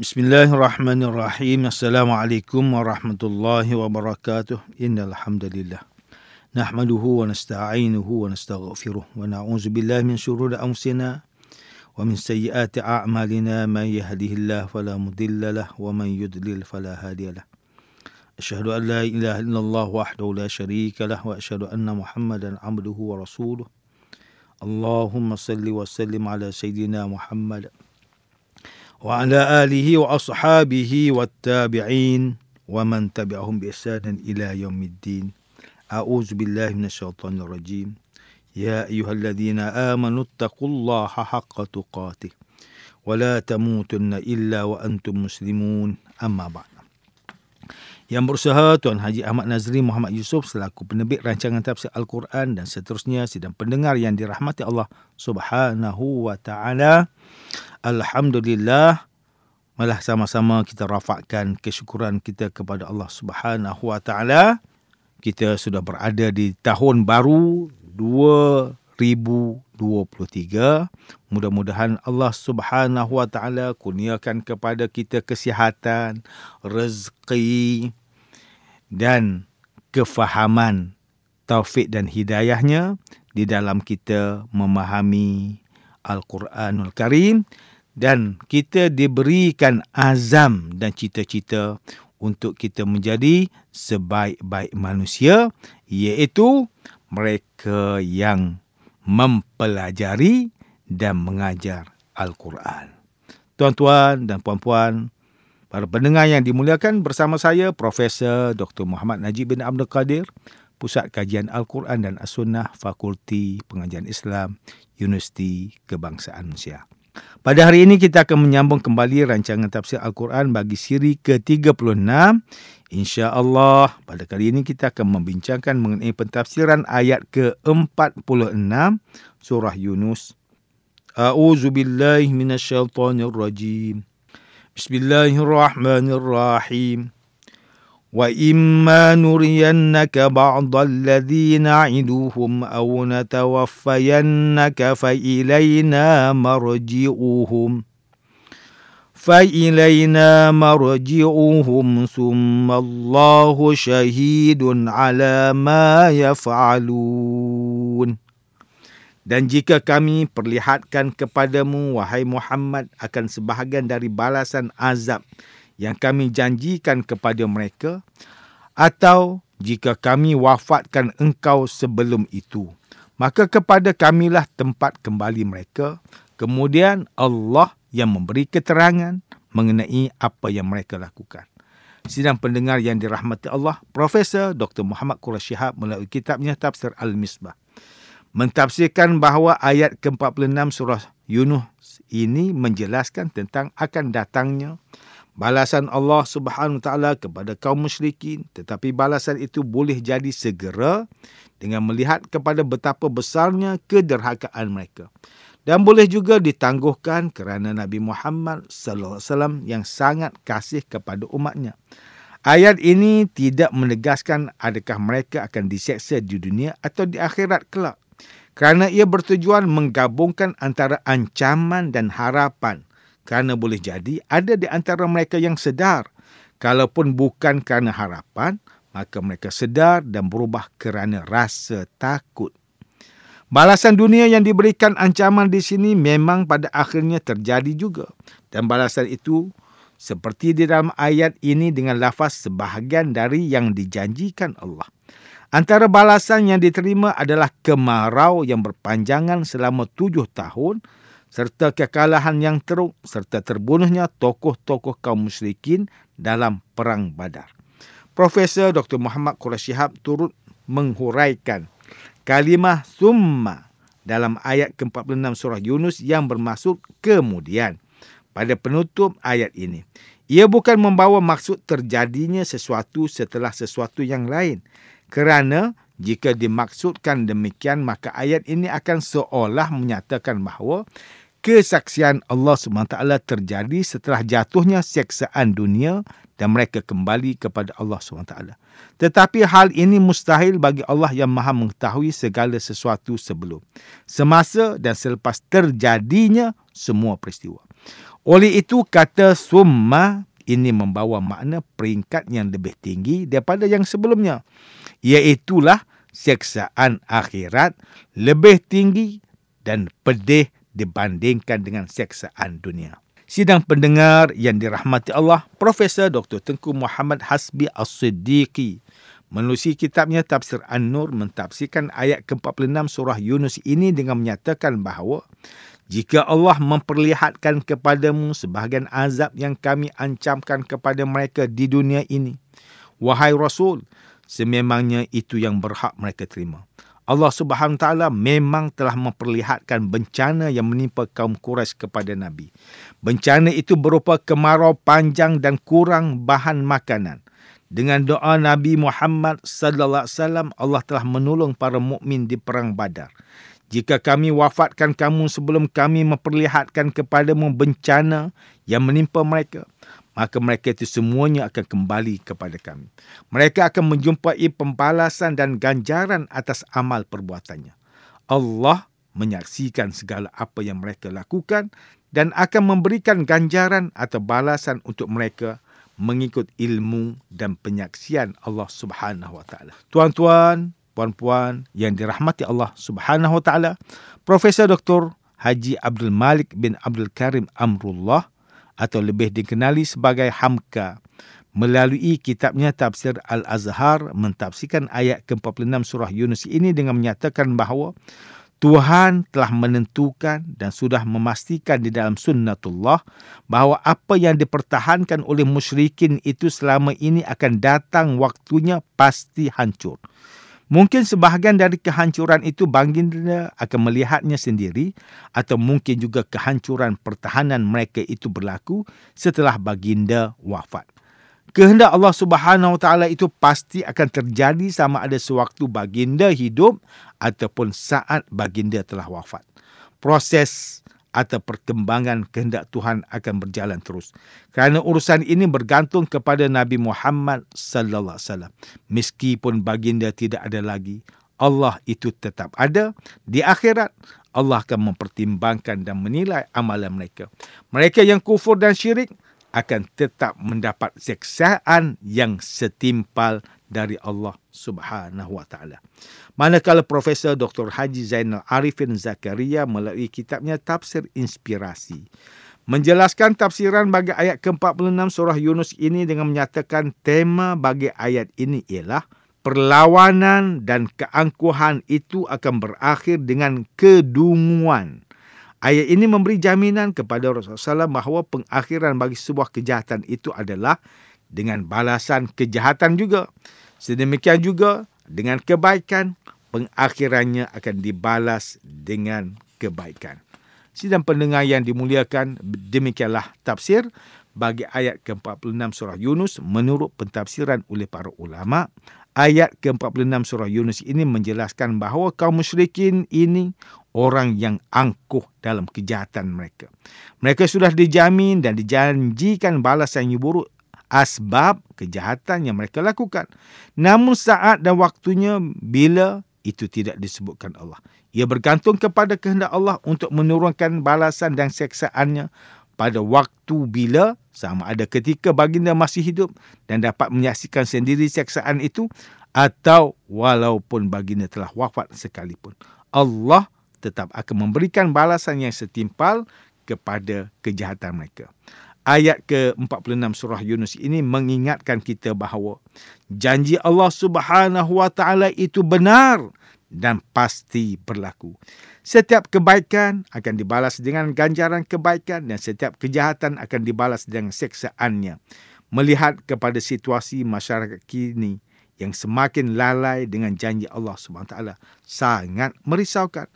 Bismillahirrahmanirrahim. Assalamualaikum warahmatullahi wabarakatuh. Innal hamdalillah nahmaduhu wa nasta'inuhu wa nastaghfiruh wa na'udzu billahi min shururi anfusina wa min sayyiati a'malina man yahdihillahu fala mudilla lahu wa man yudlil fala hadiya lahu. Asyhadu an la ilaha illallah wahdahu la syarika lahu wa asyhadu anna Muhammadan 'abduhu wa rasuluh. Allahumma salli wa sallim ala sayyidina Muhammad وعلى آله وأصحابه والتابعين ومن تبعهم بإحسان إلى يوم الدين. أعوذ بالله من الشيطان الرجيم. يا أيها الذين آمنوا اتقوا الله حق تقاته ولا تموتن إلا وأنتم مسلمون. أما بعد. Yang berusaha Tuan Haji Ahmad Nazri Muhammad Yusof selaku penerbit rancangan tafsir Al-Quran dan seterusnya sidang pendengar yang dirahmati Allah Subhanahu wa taala. Alhamdulillah malah sama-sama kita rafakkan kesyukuran kita kepada Allah Subhanahu Wa Taala. Kita sudah berada di tahun baru 2023. Mudah-mudahan Allah Subhanahu Wa Taala kurniakan kepada kita kesihatan, rezeki dan kefahaman taufik dan hidayahnya di dalam kita memahami Al-Quranul Karim dan kita diberikan azam dan cita-cita untuk kita menjadi sebaik-baik manusia iaitu mereka yang mempelajari dan mengajar Al-Quran. Tuan-tuan dan puan-puan, para pendengar yang dimuliakan bersama saya Profesor Dr. Muhammad Najib bin Abdul Qadir, Pusat Kajian Al-Quran dan As-Sunnah Fakulti Pengajian Islam Universiti Kebangsaan Malaysia. Pada hari ini kita akan menyambung kembali rancangan tafsir Al-Quran bagi siri ke-36. Insya-Allah pada kali ini kita akan membincangkan mengenai pentafsiran ayat ke-46 surah Yunus. A'udzu billahi minasyaitonir rajim. Bismillahirrahmanirrahim. وإما نرينك بعض الذي نعدهم أو نتوفينك فإلينا مرجعهم فإلينا مرجعهم ثم الله شهيد على ما يفعلون Dan jika kami perlihatkan kepadamu, wahai Muhammad, akan sebahagian dari balasan azab yang kami janjikan kepada mereka atau jika kami wafatkan engkau sebelum itu maka kepada kamilah tempat kembali mereka kemudian Allah yang memberi keterangan mengenai apa yang mereka lakukan. Sidang pendengar yang dirahmati Allah Profesor Dr Muhammad Quraisy Shihab melalui kitabnya Tafsir Al-Misbah mentafsirkan bahawa ayat ke-46 surah Yunus ini menjelaskan tentang akan datangnya balasan Allah Subhanahu taala kepada kaum musyrikin. Tetapi balasan itu boleh jadi segera dengan melihat kepada betapa besarnya kederhakaan mereka dan boleh juga ditangguhkan kerana Nabi Muhammad sallallahu alaihi wasallam yang sangat kasih kepada umatnya ayat ini tidak menegaskan adakah mereka akan diseksa di dunia atau di akhirat kelak kerana ia bertujuan menggabungkan antara ancaman dan harapan kerana boleh jadi ada di antara mereka yang sedar. Kalaupun bukan kerana harapan, maka mereka sedar dan berubah kerana rasa takut. Balasan dunia yang diberikan ancaman di sini memang pada akhirnya terjadi juga. Dan balasan itu seperti di dalam ayat ini dengan lafaz sebahagian dari yang dijanjikan Allah. Antara balasan yang diterima adalah kemarau yang berpanjangan selama tujuh tahun serta kekalahan yang teruk serta terbunuhnya tokoh-tokoh kaum musyrikin dalam perang Badar. Profesor Dr. Muhammad Quraisy Shihab turut menghuraikan kalimah summa dalam ayat ke-46 surah Yunus yang bermaksud kemudian pada penutup ayat ini. Ia bukan membawa maksud terjadinya sesuatu setelah sesuatu yang lain. Kerana jika dimaksudkan demikian maka ayat ini akan seolah menyatakan bahawa kesaksian Allah SWT terjadi setelah jatuhnya seksaan dunia dan mereka kembali kepada Allah SWT. Tetapi hal ini mustahil bagi Allah yang maha mengetahui segala sesuatu sebelum, semasa dan selepas terjadinya semua peristiwa. Oleh itu kata summa ini membawa makna peringkat yang lebih tinggi daripada yang sebelumnya. Iaitulah seksaan akhirat lebih tinggi dan pedih dibandingkan dengan seksaan dunia. Sidang pendengar yang dirahmati Allah, Profesor Dr. Tengku Muhammad Hasbi As-Siddiqi menerusi kitabnya Tafsir An-Nur mentafsirkan ayat ke-46 surah Yunus ini dengan menyatakan bahawa jika Allah memperlihatkan kepadamu sebahagian azab yang kami ancamkan kepada mereka di dunia ini, wahai Rasul, sememangnya itu yang berhak mereka terima. Allah Subhanahu taala memang telah memperlihatkan bencana yang menimpa kaum Quraisy kepada Nabi. Bencana itu berupa kemarau panjang dan kurang bahan makanan. Dengan doa Nabi Muhammad sallallahu alaihi wasallam Allah telah menolong para mukmin di perang Badar jika kami wafatkan kamu sebelum kami memperlihatkan kepadamu bencana yang menimpa mereka, maka mereka itu semuanya akan kembali kepada kami. Mereka akan menjumpai pembalasan dan ganjaran atas amal perbuatannya. Allah menyaksikan segala apa yang mereka lakukan dan akan memberikan ganjaran atau balasan untuk mereka mengikut ilmu dan penyaksian Allah Subhanahu wa taala. Tuan-tuan, puan-puan yang dirahmati Allah Subhanahu wa taala, Profesor Dr. Haji Abdul Malik bin Abdul Karim Amrullah atau lebih dikenali sebagai Hamka melalui kitabnya Tafsir Al-Azhar mentafsirkan ayat ke-46 surah Yunus ini dengan menyatakan bahawa Tuhan telah menentukan dan sudah memastikan di dalam sunnatullah bahawa apa yang dipertahankan oleh musyrikin itu selama ini akan datang waktunya pasti hancur. Mungkin sebahagian dari kehancuran itu baginda akan melihatnya sendiri atau mungkin juga kehancuran pertahanan mereka itu berlaku setelah baginda wafat. Kehendak Allah Subhanahu Wa Taala itu pasti akan terjadi sama ada sewaktu baginda hidup ataupun saat baginda telah wafat. Proses atau perkembangan kehendak Tuhan akan berjalan terus. Kerana urusan ini bergantung kepada Nabi Muhammad sallallahu alaihi wasallam. Meskipun baginda tidak ada lagi, Allah itu tetap ada di akhirat. Allah akan mempertimbangkan dan menilai amalan mereka. Mereka yang kufur dan syirik akan tetap mendapat seksaan yang setimpal dari Allah Subhanahu wa taala. Manakala Profesor Dr. Haji Zainal Arifin Zakaria melalui kitabnya Tafsir Inspirasi menjelaskan tafsiran bagi ayat ke-46 surah Yunus ini dengan menyatakan tema bagi ayat ini ialah perlawanan dan keangkuhan itu akan berakhir dengan kedunguan. Ayat ini memberi jaminan kepada Rasulullah SAW bahawa pengakhiran bagi sebuah kejahatan itu adalah dengan balasan kejahatan juga. Sedemikian juga dengan kebaikan, pengakhirannya akan dibalas dengan kebaikan. Sidang pendengar yang dimuliakan, demikianlah tafsir bagi ayat ke-46 surah Yunus menurut pentafsiran oleh para ulama. Ayat ke-46 surah Yunus ini menjelaskan bahawa kaum musyrikin ini orang yang angkuh dalam kejahatan mereka. Mereka sudah dijamin dan dijanjikan balasan yang buruk asbab kejahatan yang mereka lakukan. Namun saat dan waktunya bila itu tidak disebutkan Allah. Ia bergantung kepada kehendak Allah untuk menurunkan balasan dan seksaannya pada waktu bila sama ada ketika baginda masih hidup dan dapat menyaksikan sendiri seksaan itu atau walaupun baginda telah wafat sekalipun. Allah tetap akan memberikan balasan yang setimpal kepada kejahatan mereka ayat ke-46 surah Yunus ini mengingatkan kita bahawa janji Allah Subhanahu wa taala itu benar dan pasti berlaku. Setiap kebaikan akan dibalas dengan ganjaran kebaikan dan setiap kejahatan akan dibalas dengan seksaannya. Melihat kepada situasi masyarakat kini yang semakin lalai dengan janji Allah Subhanahu wa taala sangat merisaukan.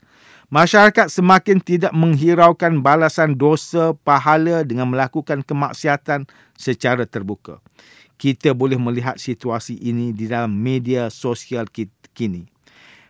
Masyarakat semakin tidak menghiraukan balasan dosa pahala dengan melakukan kemaksiatan secara terbuka. Kita boleh melihat situasi ini di dalam media sosial kini.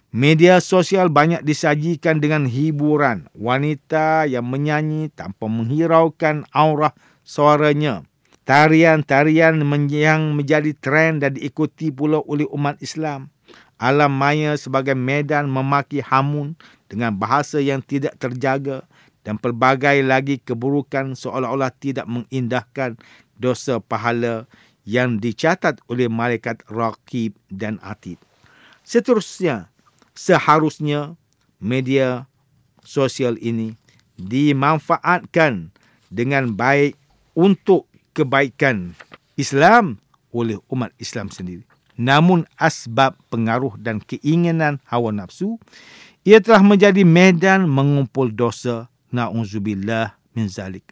Media sosial banyak disajikan dengan hiburan wanita yang menyanyi tanpa menghiraukan aurah suaranya. Tarian-tarian yang menjadi trend dan diikuti pula oleh umat Islam. Alam maya sebagai medan memaki hamun dengan bahasa yang tidak terjaga dan pelbagai lagi keburukan seolah-olah tidak mengindahkan dosa pahala yang dicatat oleh malaikat raqib dan atid. Seterusnya, seharusnya media sosial ini dimanfaatkan dengan baik untuk kebaikan Islam oleh umat Islam sendiri. Namun asbab pengaruh dan keinginan hawa nafsu ia telah menjadi medan mengumpul dosa na'udzubillah min zalik.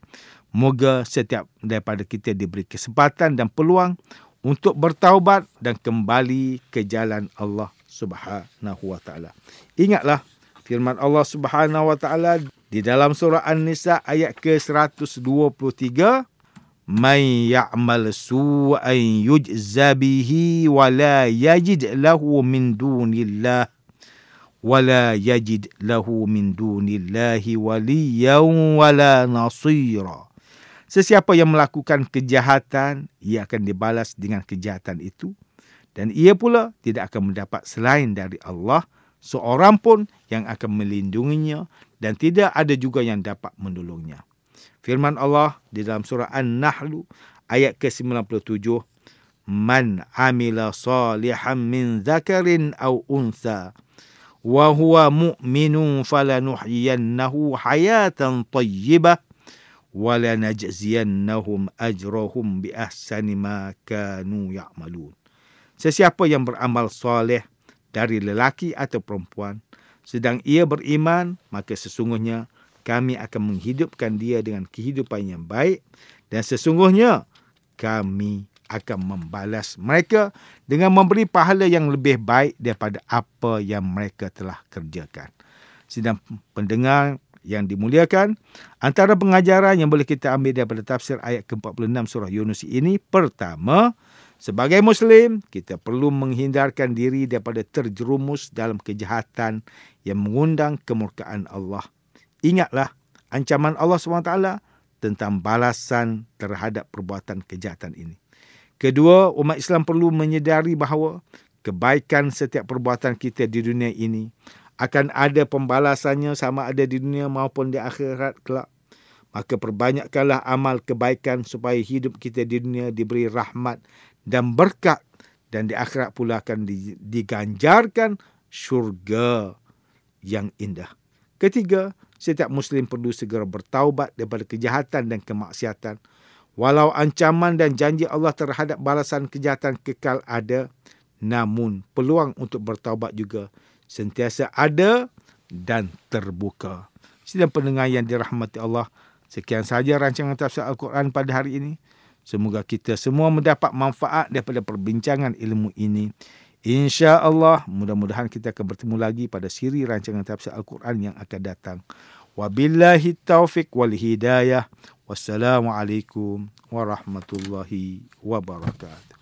Moga setiap daripada kita diberi kesempatan dan peluang untuk bertaubat dan kembali ke jalan Allah Subhanahu wa taala. Ingatlah firman Allah Subhanahu wa taala di dalam surah An-Nisa ayat ke-123, man ya'mal su'an yujza bihi wa la yajid lahu min dunillah wa la yajid lahu min dunillahi waliyan wa la nasira. Sesiapa yang melakukan kejahatan ia akan dibalas dengan kejahatan itu dan ia pula tidak akan mendapat selain dari Allah seorang pun yang akan melindunginya dan tidak ada juga yang dapat menolongnya. Firman Allah di dalam surah An-Nahl ayat ke-97, Man amila salihan min zakarin aw unsa wa huwa mu'minun falanuhyiyannahu hayatan tayyibah walanajziyannahum ajrahum bi ahsani ma kanu ya'malun. Sesiapa yang beramal soleh dari lelaki atau perempuan sedang ia beriman maka sesungguhnya kami akan menghidupkan dia dengan kehidupan yang baik dan sesungguhnya kami akan membalas mereka dengan memberi pahala yang lebih baik daripada apa yang mereka telah kerjakan. Sedang pendengar yang dimuliakan. Antara pengajaran yang boleh kita ambil daripada tafsir ayat ke-46 surah Yunus ini. Pertama, sebagai Muslim, kita perlu menghindarkan diri daripada terjerumus dalam kejahatan yang mengundang kemurkaan Allah. Ingatlah ancaman Allah SWT tentang balasan terhadap perbuatan kejahatan ini. Kedua, umat Islam perlu menyedari bahawa kebaikan setiap perbuatan kita di dunia ini akan ada pembalasannya sama ada di dunia maupun di akhirat kelak. Maka perbanyakkanlah amal kebaikan supaya hidup kita di dunia diberi rahmat dan berkat dan di akhirat pula akan diganjarkan syurga yang indah. Ketiga, setiap Muslim perlu segera bertaubat daripada kejahatan dan kemaksiatan. Walau ancaman dan janji Allah terhadap balasan kejahatan kekal ada, namun peluang untuk bertaubat juga sentiasa ada dan terbuka. Sidang pendengar yang dirahmati Allah, sekian sahaja rancangan tafsir Al-Quran pada hari ini. Semoga kita semua mendapat manfaat daripada perbincangan ilmu ini. Insya Allah, mudah-mudahan kita akan bertemu lagi pada siri rancangan tafsir Al-Quran yang akan datang. Wabillahi taufiq wal hidayah. Wassalamualaikum warahmatullahi wabarakatuh.